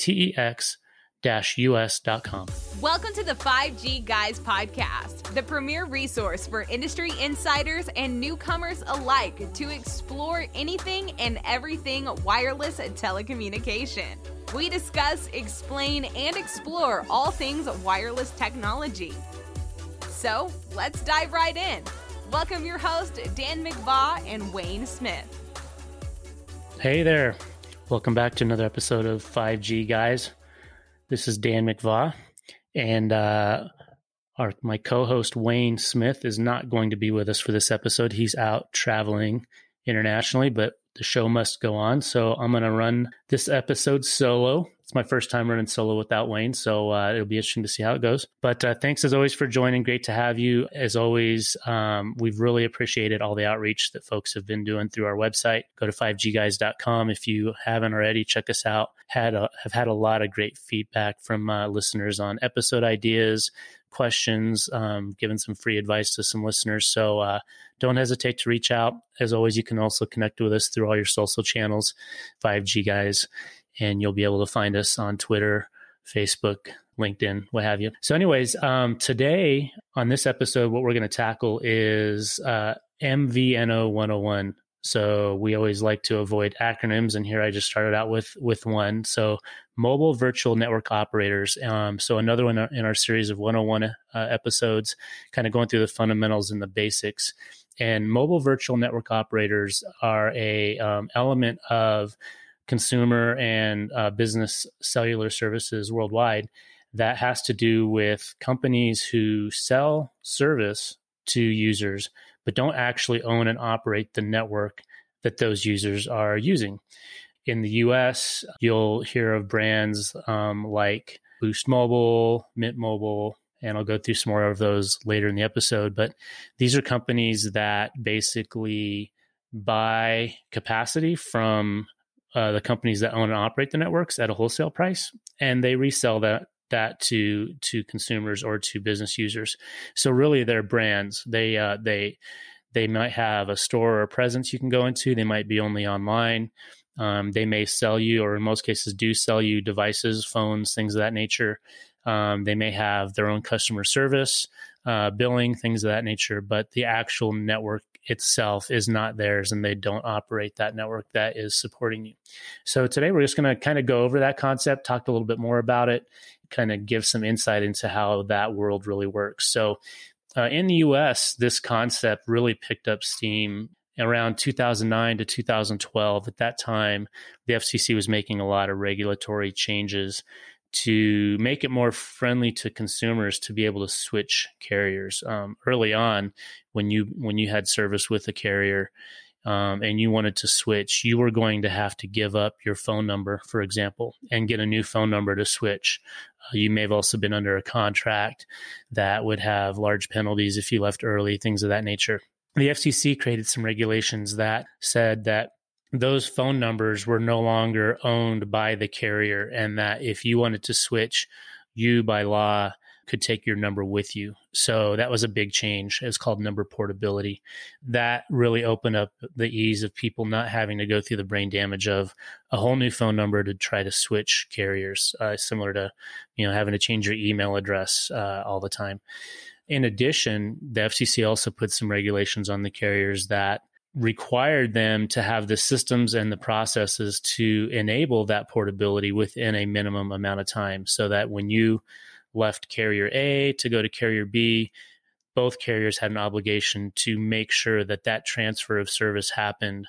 T E X us.com. Welcome to the 5G Guys podcast, the premier resource for industry insiders and newcomers alike to explore anything and everything wireless telecommunication. We discuss, explain, and explore all things wireless technology. So let's dive right in. Welcome your host, Dan McVaugh and Wayne Smith. Hey there. Welcome back to another episode of 5G Guys. This is Dan McVaugh, and uh, our my co-host Wayne Smith is not going to be with us for this episode. He's out traveling internationally, but the show must go on. So I'm going to run this episode solo. It's my first time running solo without Wayne, so uh, it'll be interesting to see how it goes. But uh, thanks as always for joining. Great to have you. As always, um, we've really appreciated all the outreach that folks have been doing through our website. Go to 5gguys.com if you haven't already. Check us out. Had a, have had a lot of great feedback from uh, listeners on episode ideas, questions, um, given some free advice to some listeners. So uh, don't hesitate to reach out. As always, you can also connect with us through all your social channels, 5G guys, and you'll be able to find us on Twitter, Facebook, LinkedIn, what have you. So, anyways, um, today on this episode, what we're going to tackle is uh, MVNO 101. So we always like to avoid acronyms, and here I just started out with with one. So mobile virtual network operators. Um, so another one in our series of 101 uh, episodes, kind of going through the fundamentals and the basics. And mobile virtual network operators are a um, element of consumer and uh, business cellular services worldwide that has to do with companies who sell service to users but don't actually own and operate the network that those users are using. In the US, you'll hear of brands um, like Boost Mobile, Mint Mobile, and I'll go through some more of those later in the episode. But these are companies that basically buy capacity from uh, the companies that own and operate the networks at a wholesale price, and they resell that that to to consumers or to business users. So really, they're brands. They uh, they they might have a store or a presence you can go into. They might be only online. Um, they may sell you, or in most cases, do sell you devices, phones, things of that nature. Um, they may have their own customer service, uh, billing, things of that nature, but the actual network itself is not theirs and they don't operate that network that is supporting you. So today we're just going to kind of go over that concept, talk a little bit more about it, kind of give some insight into how that world really works. So, uh, in the US, this concept really picked up steam around 2009 to 2012. At that time, the FCC was making a lot of regulatory changes to make it more friendly to consumers to be able to switch carriers. Um, early on, when you when you had service with a carrier, um, and you wanted to switch, you were going to have to give up your phone number, for example, and get a new phone number to switch. Uh, you may have also been under a contract that would have large penalties if you left early, things of that nature. The FCC created some regulations that said that those phone numbers were no longer owned by the carrier, and that if you wanted to switch, you by law could take your number with you. So that was a big change. It's called number portability. That really opened up the ease of people not having to go through the brain damage of a whole new phone number to try to switch carriers, uh, similar to you know having to change your email address uh, all the time. In addition, the FCC also put some regulations on the carriers that required them to have the systems and the processes to enable that portability within a minimum amount of time so that when you left carrier A to go to carrier B, both carriers had an obligation to make sure that that transfer of service happened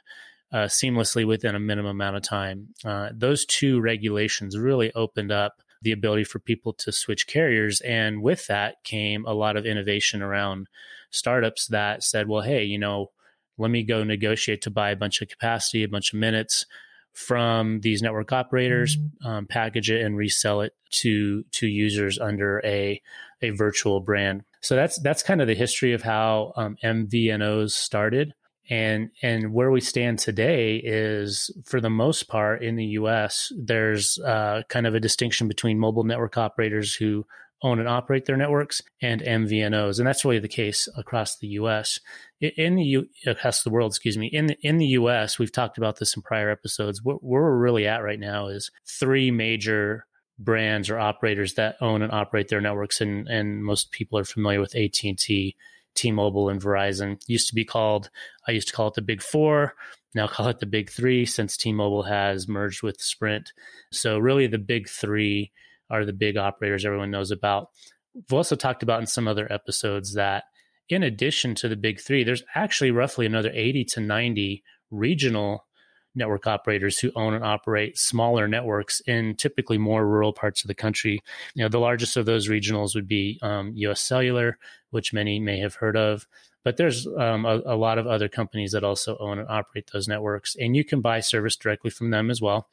uh, seamlessly within a minimum amount of time. Uh, those two regulations really opened up the ability for people to switch carriers. And with that came a lot of innovation around startups that said, well, hey, you know, let me go negotiate to buy a bunch of capacity, a bunch of minutes from these network operators, um, package it and resell it to to users under a a virtual brand. So that's that's kind of the history of how um, MVNOs started. And and where we stand today is, for the most part, in the U.S., there's uh, kind of a distinction between mobile network operators who own and operate their networks and MVNOs, and that's really the case across the U.S. In the U- across the world, excuse me. In the, in the U.S., we've talked about this in prior episodes. What, where we're really at right now is three major brands or operators that own and operate their networks, and and most people are familiar with AT and T, T-Mobile, and Verizon. Used to be called, I used to call it the Big Four. Now call it the Big Three, since T-Mobile has merged with Sprint. So really, the Big Three are the big operators everyone knows about. We've also talked about in some other episodes that in addition to the big three, there's actually roughly another 80 to 90 regional network operators who own and operate smaller networks in typically more rural parts of the country. You know, the largest of those regionals would be um, U.S. Cellular, which many may have heard of. But there's um, a, a, lot of other companies that also own and operate those networks, and you can buy service directly from them as well.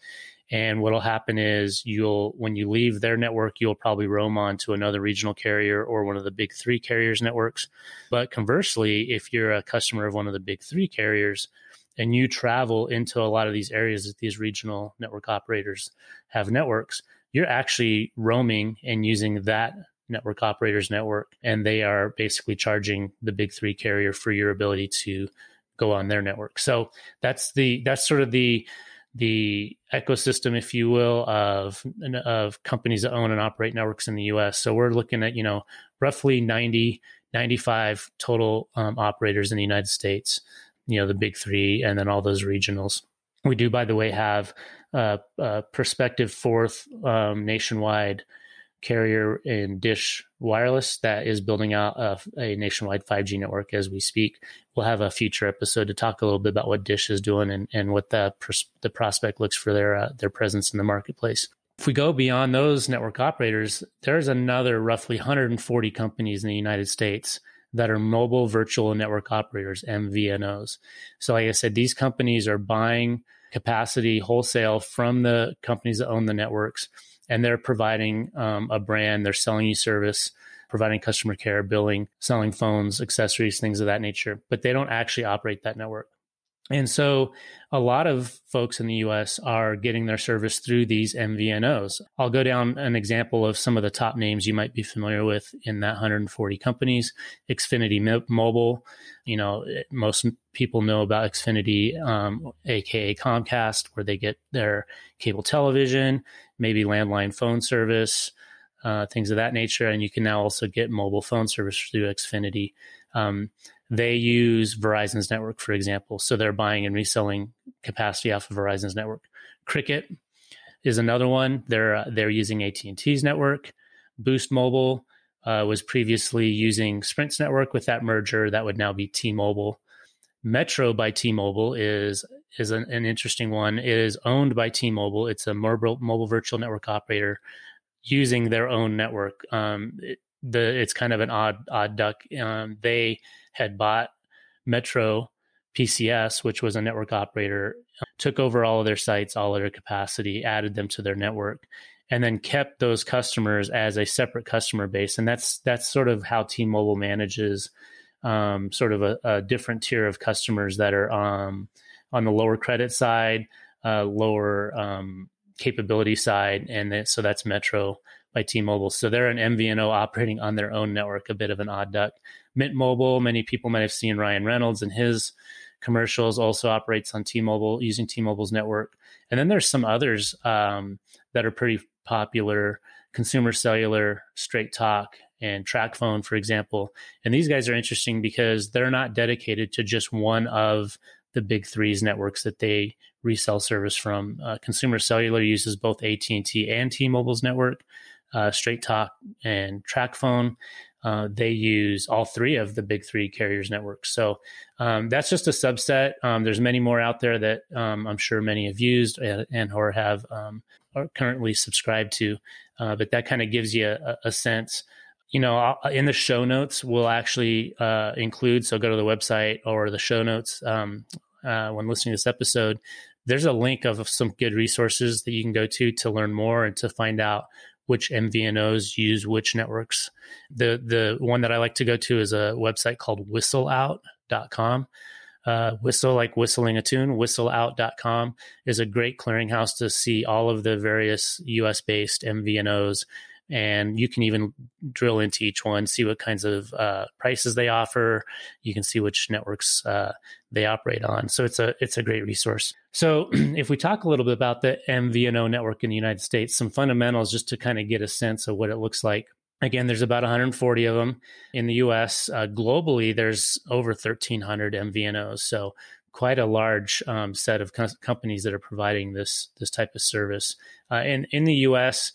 And what'll happen is you'll, when you leave their network, you'll probably roam on to another regional carrier or one of the big three carriers' networks. But conversely, if you're a customer of one of the big three carriers and you travel into a lot of these areas that these regional network operators have networks, you're actually roaming and using that network operator's network. And they are basically charging the big three carrier for your ability to go on their network. So that's the, that's sort of the, the ecosystem, if you will, of of companies that own and operate networks in the U.S. So we're looking at you know roughly 90, 95 total um, operators in the United States. You know the big three, and then all those regionals. We do, by the way, have a, a prospective fourth um, nationwide carrier in Dish Wireless that is building out a, a, nationwide 5G network as we speak. We'll have a future episode to talk a little bit about what Dish is doing and, and what the pers- the prospect looks for their uh, their presence in the marketplace. If we go beyond those network operators, there's another roughly 140 companies in the United States that are mobile virtual network operators, MVNOs. So, like I said, these companies are buying capacity wholesale from the companies that own the networks and they're providing um, a brand, they're selling you service, providing customer care, billing, selling phones, accessories, things of that nature, but they don't actually operate that network. And so a lot of folks in the US are getting their service through these MVNOs. I'll go down an example of some of the top names you might be familiar with in that 140 companies. Xfinity Mobile, you know, most people know about Xfinity, um, aka Comcast, where they get their cable television, maybe landline phone service, uh, things of that nature. And you can now also get mobile phone service through Xfinity. Um, they use Verizon's network, for example. So they're buying and reselling capacity off of Verizon's network. Cricket is another one. They're uh, they're using AT and T's network. Boost Mobile uh, was previously using Sprint's network. With that merger, that would now be T-Mobile. Metro by T-Mobile is is an, an interesting one. It is owned by T-Mobile. It's a mobile mobile virtual network operator using their own network. Um, it, the it's kind of an odd odd duck. Um, they had bought Metro PCS, which was a network operator, took over all of their sites, all of their capacity, added them to their network, and then kept those customers as a separate customer base. And that's that's sort of how T-Mobile manages um, sort of a, a, different tier of customers that are um, on the lower credit side, uh, lower um, capability side, and so that's Metro by T-Mobile. So they're an MVNO operating on their own network, a bit of an odd duck. Mint Mobile, many people might have seen Ryan Reynolds and his commercials, also operates on T-Mobile using T-Mobile's network. And then there's some others um, that are pretty popular: Consumer Cellular, Straight Talk, and TracFone, for example. And these guys are interesting because they're not dedicated to just one of the big three's networks that they resell service from. Uh, Consumer Cellular uses both AT&T and T-Mobile's network uh, Straight Talk, and TracFone. Uh, they use all three of the big three carriers networks. So um, that's just a subset. Um, there's many more out there that um, I'm sure many have used and, and or have um, are currently subscribed to. Uh, but that kind of gives you a, a, sense. You know, in the show notes, we'll actually uh, include. So go to the website or the show notes um, uh, when listening to this episode there's a link of some good resources that you can go to to learn more and to find out which MVNOs use which networks. The the one that I like to go to is a website called whistleout.com. Uh, whistle like whistling a tune whistleout.com is a great clearinghouse to see all of the various us based mvnos and you can even drill into each one, see what kinds of uh, prices they offer. You can see which networks uh, they operate on. So it's a it's a great resource. So if we talk a little bit about the MVNO network in the United States, some fundamentals just to kind of get a sense of what it looks like. Again, there's about 140 of them in the U.S. Uh, globally, there's over 1,300 MVNOs. So quite a large um, set of co- companies that are providing this this type of service. Uh, and in the U.S.,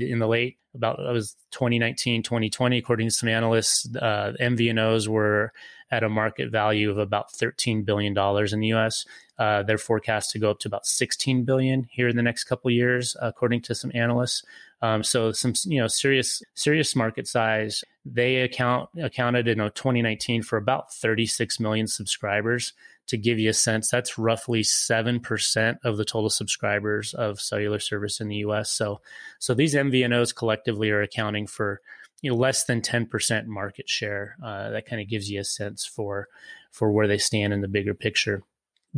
in the late about it was 2019 2020 according to some analysts uh, mvnos were at a market value of about 13 billion dollars in the us uh, they're forecast to go up to about 16 billion here in the next couple years according to some analysts um, so some you know serious serious market size they account accounted in 2019 for about 36 million subscribers to give you a sense, that's roughly 7% of the total subscribers of cellular service in the US. So, so these MVNOs collectively are accounting for you know, less than 10% market share. Uh, that kind of gives you a sense for, for where they stand in the bigger picture.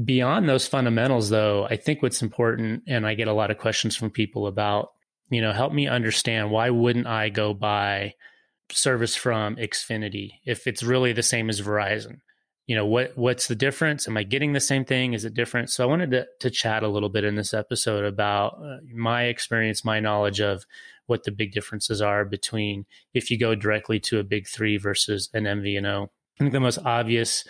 Beyond those fundamentals, though, I think what's important, and I get a lot of questions from people about, you know, help me understand why wouldn't I go buy service from Xfinity if it's really the same as Verizon? you know what what's the difference? Am i getting the same thing? Is it different? So i wanted to, to chat a little bit in this episode about uh, my experience my knowledge of what the big differences are between if you go directly to a big three versus an mvno i think the most obvious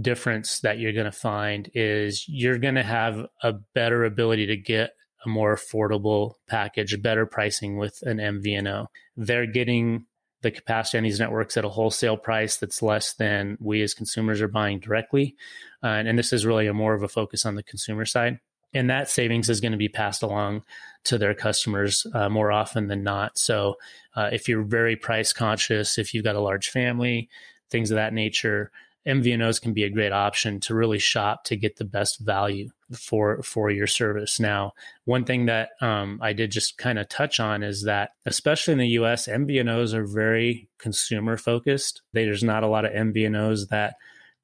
difference that you're going to find is you're going to have a better ability to get a more affordable package better pricing with an mvno they're getting the capacity on these networks at a wholesale price that's less than we as consumers are buying directly. Uh, and, and, this is really a more of a focus on the consumer side. And that savings is going to be passed along to their customers uh, more often than not. So, uh, if you're very price conscious, if you've got a large family, things of that nature, MVNOs can be a great option to really shop to get the best value for for your service. Now, one thing that um, I did just kind of touch on is that, especially in the U.S., MVNOs are very consumer focused. There's not a lot of MVNOs that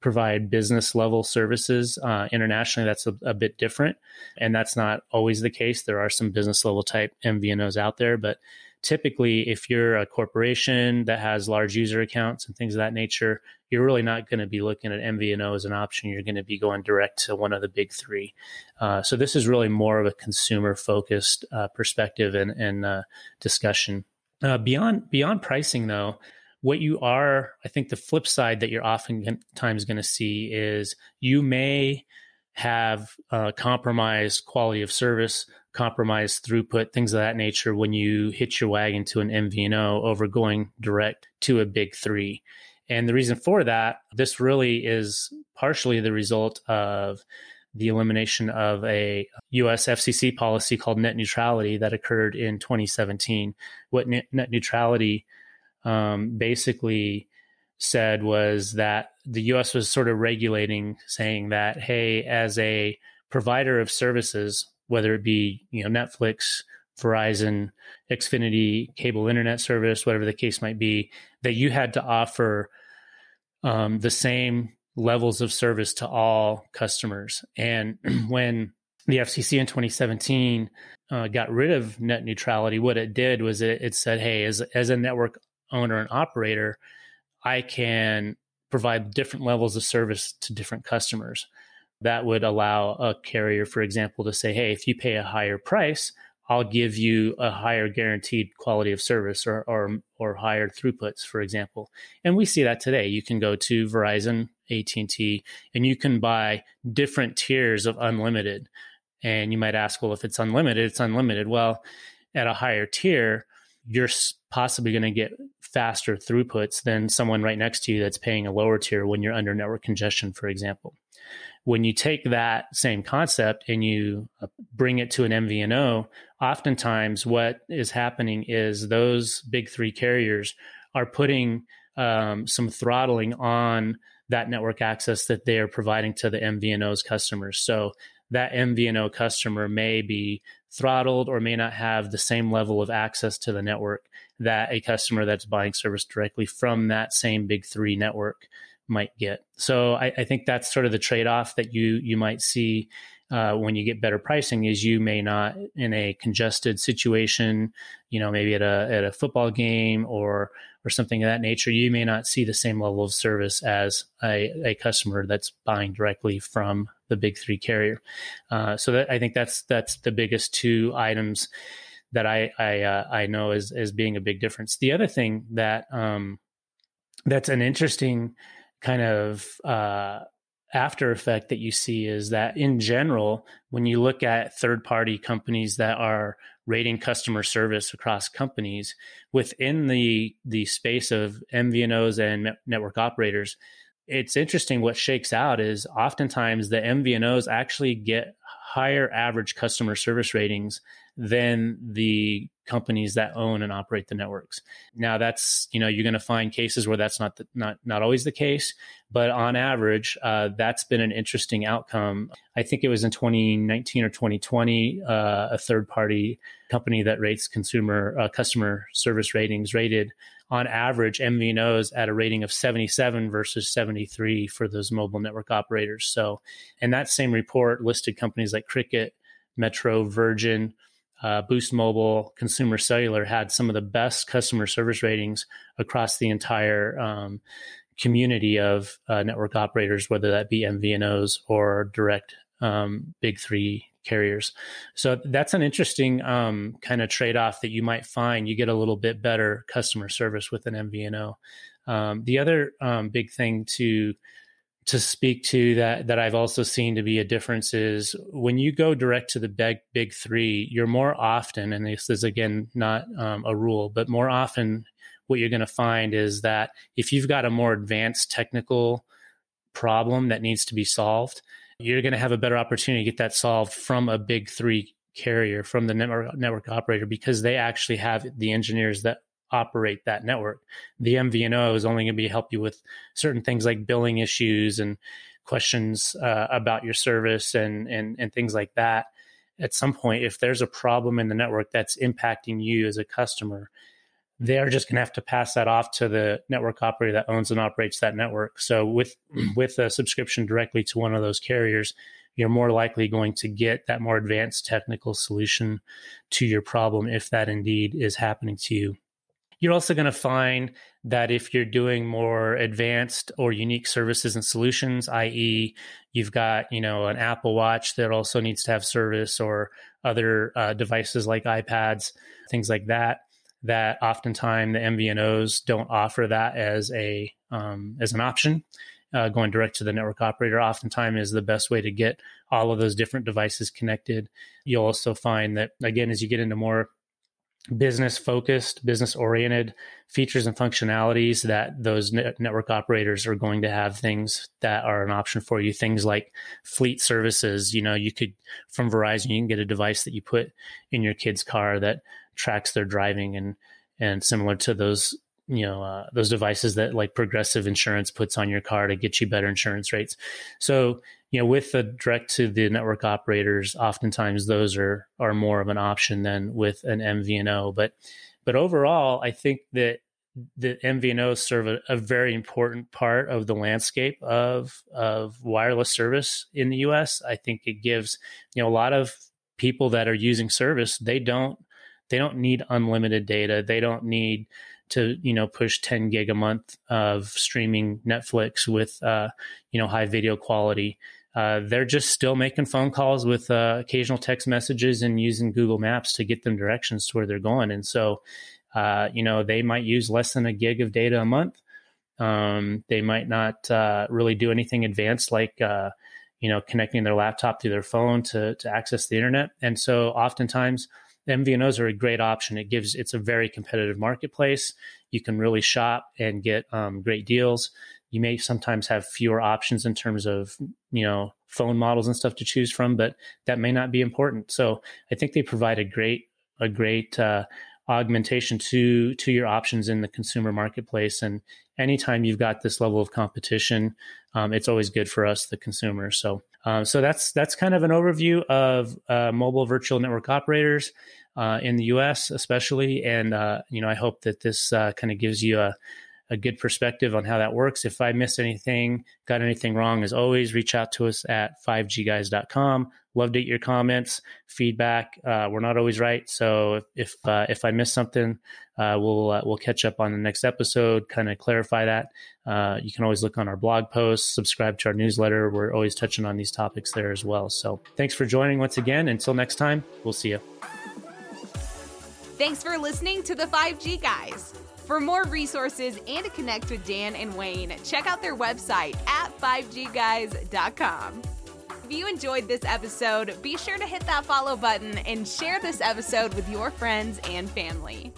provide business level services. Uh, internationally, that's a, a, bit different, and that's not always the case. There are some business level type MVNOs out there, but typically, if you're a corporation that has large user accounts and things of that nature, you're really not going to be looking at MVNO as an option. You're going to be going direct to one of the big three. Uh, so this is really more of a consumer focused uh, perspective and, and uh, discussion. Uh, beyond beyond pricing, though, what you are, I think, the flip side that you're oftentimes going to see is you may have uh, compromised quality of service, compromised throughput, things of that nature when you hitch your wagon to an MVNO over going direct to a big three. And the reason for that, this really is partially the result of the elimination of a US FCC policy called net neutrality that occurred in 2017. What net, neutrality um, basically said was that the US was sort of regulating, saying that, hey, as a provider of services, whether it be you know Netflix, Verizon, Xfinity, cable internet service, whatever the case might be, that you had to offer um, the same levels of service to all customers. And when the FCC in 2017 uh, got rid of net neutrality, what it did was it, it said, hey, as, as a network owner and operator, I can provide different levels of service to different customers. That would allow a carrier, for example, to say, hey, if you pay a higher price, I'll give you a higher guaranteed quality of service or, or, or higher throughputs, for example. And we see that today. You can go to Verizon, AT&T, and you can buy different tiers of unlimited. And you might ask, well, if it's unlimited, it's unlimited. Well, at a higher tier, you're possibly going to get faster throughputs than someone right next to you that's paying a lower tier when you're under network congestion, for example when you take that same concept and you uh, bring it to an MVNO, oftentimes what is happening is those big three carriers are putting um, some throttling on that network access that they are providing to the MVNO's customers. So that MVNO customer may be throttled or may not have the same level of access to the network that a customer that's buying service directly from that same big three network might get. So I, I think that's sort of the trade off that you you might see uh, when you get better pricing is you may not in a congested situation, you know, maybe at a at a football game or or something of that nature, you may not see the same level of service as a, a customer that's buying directly from the big three carrier. Uh, so that I think that's that's the biggest two items that I I, uh, I know as as being a big difference. The other thing that um, that's an interesting kind of uh, after effect that you see is that in general, when you look at third party companies that are rating customer service across companies within the the space of MVNOs and network operators, it's interesting what shakes out is oftentimes the MVNOs actually get higher average customer service ratings than the companies that own and operate the networks. Now that's you know you're going to find cases where that's not the, not not always the case, but on average, uh, that's been an interesting outcome. I think it was in 2019 or 2020, uh, a third party company that rates consumer uh, customer service ratings rated on average MVNOs at a rating of 77 versus 73 for those mobile network operators. So, and that same report listed companies like Cricket, Metro, Virgin uh, Boost Mobile, Consumer Cellular had some of the best customer service ratings across the entire um, community of uh, network operators, whether that be MVNOs or direct um, big three carriers. So that's an interesting um, kind of trade off that you might find. You get a little bit better customer service with an MVNO. Um, the other um, big thing to to speak to that that I've also seen to be a difference is when you go direct to the big big three, you're more often, and this is again not um, a rule, but more often, what you're going to find is that if you've got a more advanced technical problem that needs to be solved, you're going to have a better opportunity to get that solved from a big three carrier, from the network network operator, because they actually have the engineers that operate that network. The MVNO is only going to be help you with certain things like billing issues and questions uh, about your service and, and and things like that. At some point, if there's a problem in the network that's impacting you as a customer, they're just going to have to pass that off to the network operator that owns and operates that network. So with with a subscription directly to one of those carriers, you're more likely going to get that more advanced technical solution to your problem if that indeed is happening to you. You're also going to find that if you're doing more advanced or unique services and solutions, i.e., you've got you know an Apple Watch that also needs to have service, or other uh, devices like iPads, things like that, that oftentimes the MVNOs don't offer that as a um, as an option. Uh, going direct to the network operator oftentimes is the best way to get all of those different devices connected. You'll also find that again, as you get into more business focused, business oriented features and functionalities that those network operators are going to have things that are an option for you. Things like fleet services. You know, you could, from Verizon, you can get a device that you put in your kid's car that tracks their driving and, and similar to those you know uh, those devices that like progressive insurance puts on your car to get you better insurance rates. So you know with the direct to the network operators oftentimes those are are more of an option than with an mvno but but overall i think that the MVNOs serve a, a, very important part of the landscape of of wireless service in the U.S. I think it gives you know a lot of people that are using service they don't they don't need unlimited data. They don't need to you know push 10 gig a month of streaming Netflix with uh, you know high video quality. Uh, they're just still making phone calls with uh, occasional text messages and using Google Maps to get them directions to where they're going. And so, uh, you know, they might use less than a gig of data a month. Um, they might not uh, really do anything advanced like uh, you know connecting their laptop through their phone to to access the internet. And so, oftentimes MVNOs are a great option. It gives it's a very competitive marketplace. You can really shop and get um, great deals. You may sometimes have fewer options in terms of you know phone models and stuff to choose from, but that may not be important. So I think they provide a great a great uh, augmentation to to your options in the consumer marketplace. And anytime you've got this level of competition, um, it's always good for us, the consumer. So Um, so that's that's kind of an overview of uh, mobile virtual network operators uh, in the U.S., especially. And uh, you know, I hope that this uh, kind of gives you a a good perspective on how that works. If I missed anything, got anything wrong, as always, reach out to us at 5gguys.com. Love to get your comments, feedback. Uh, we're not always right, so if if, uh, if I miss something, uh, we'll uh, we'll catch up on the next episode, kind of clarify that. Uh, you can always look on our blog posts, subscribe to our newsletter. We're always touching on these topics there as well. So thanks for joining once again. Until next time, we'll see you. Thanks for listening to the 5G Guys. For more resources and to connect with Dan and Wayne, check out their website at 5gguys.com. If you enjoyed this episode, be sure to hit that follow button and share this episode with your friends and family.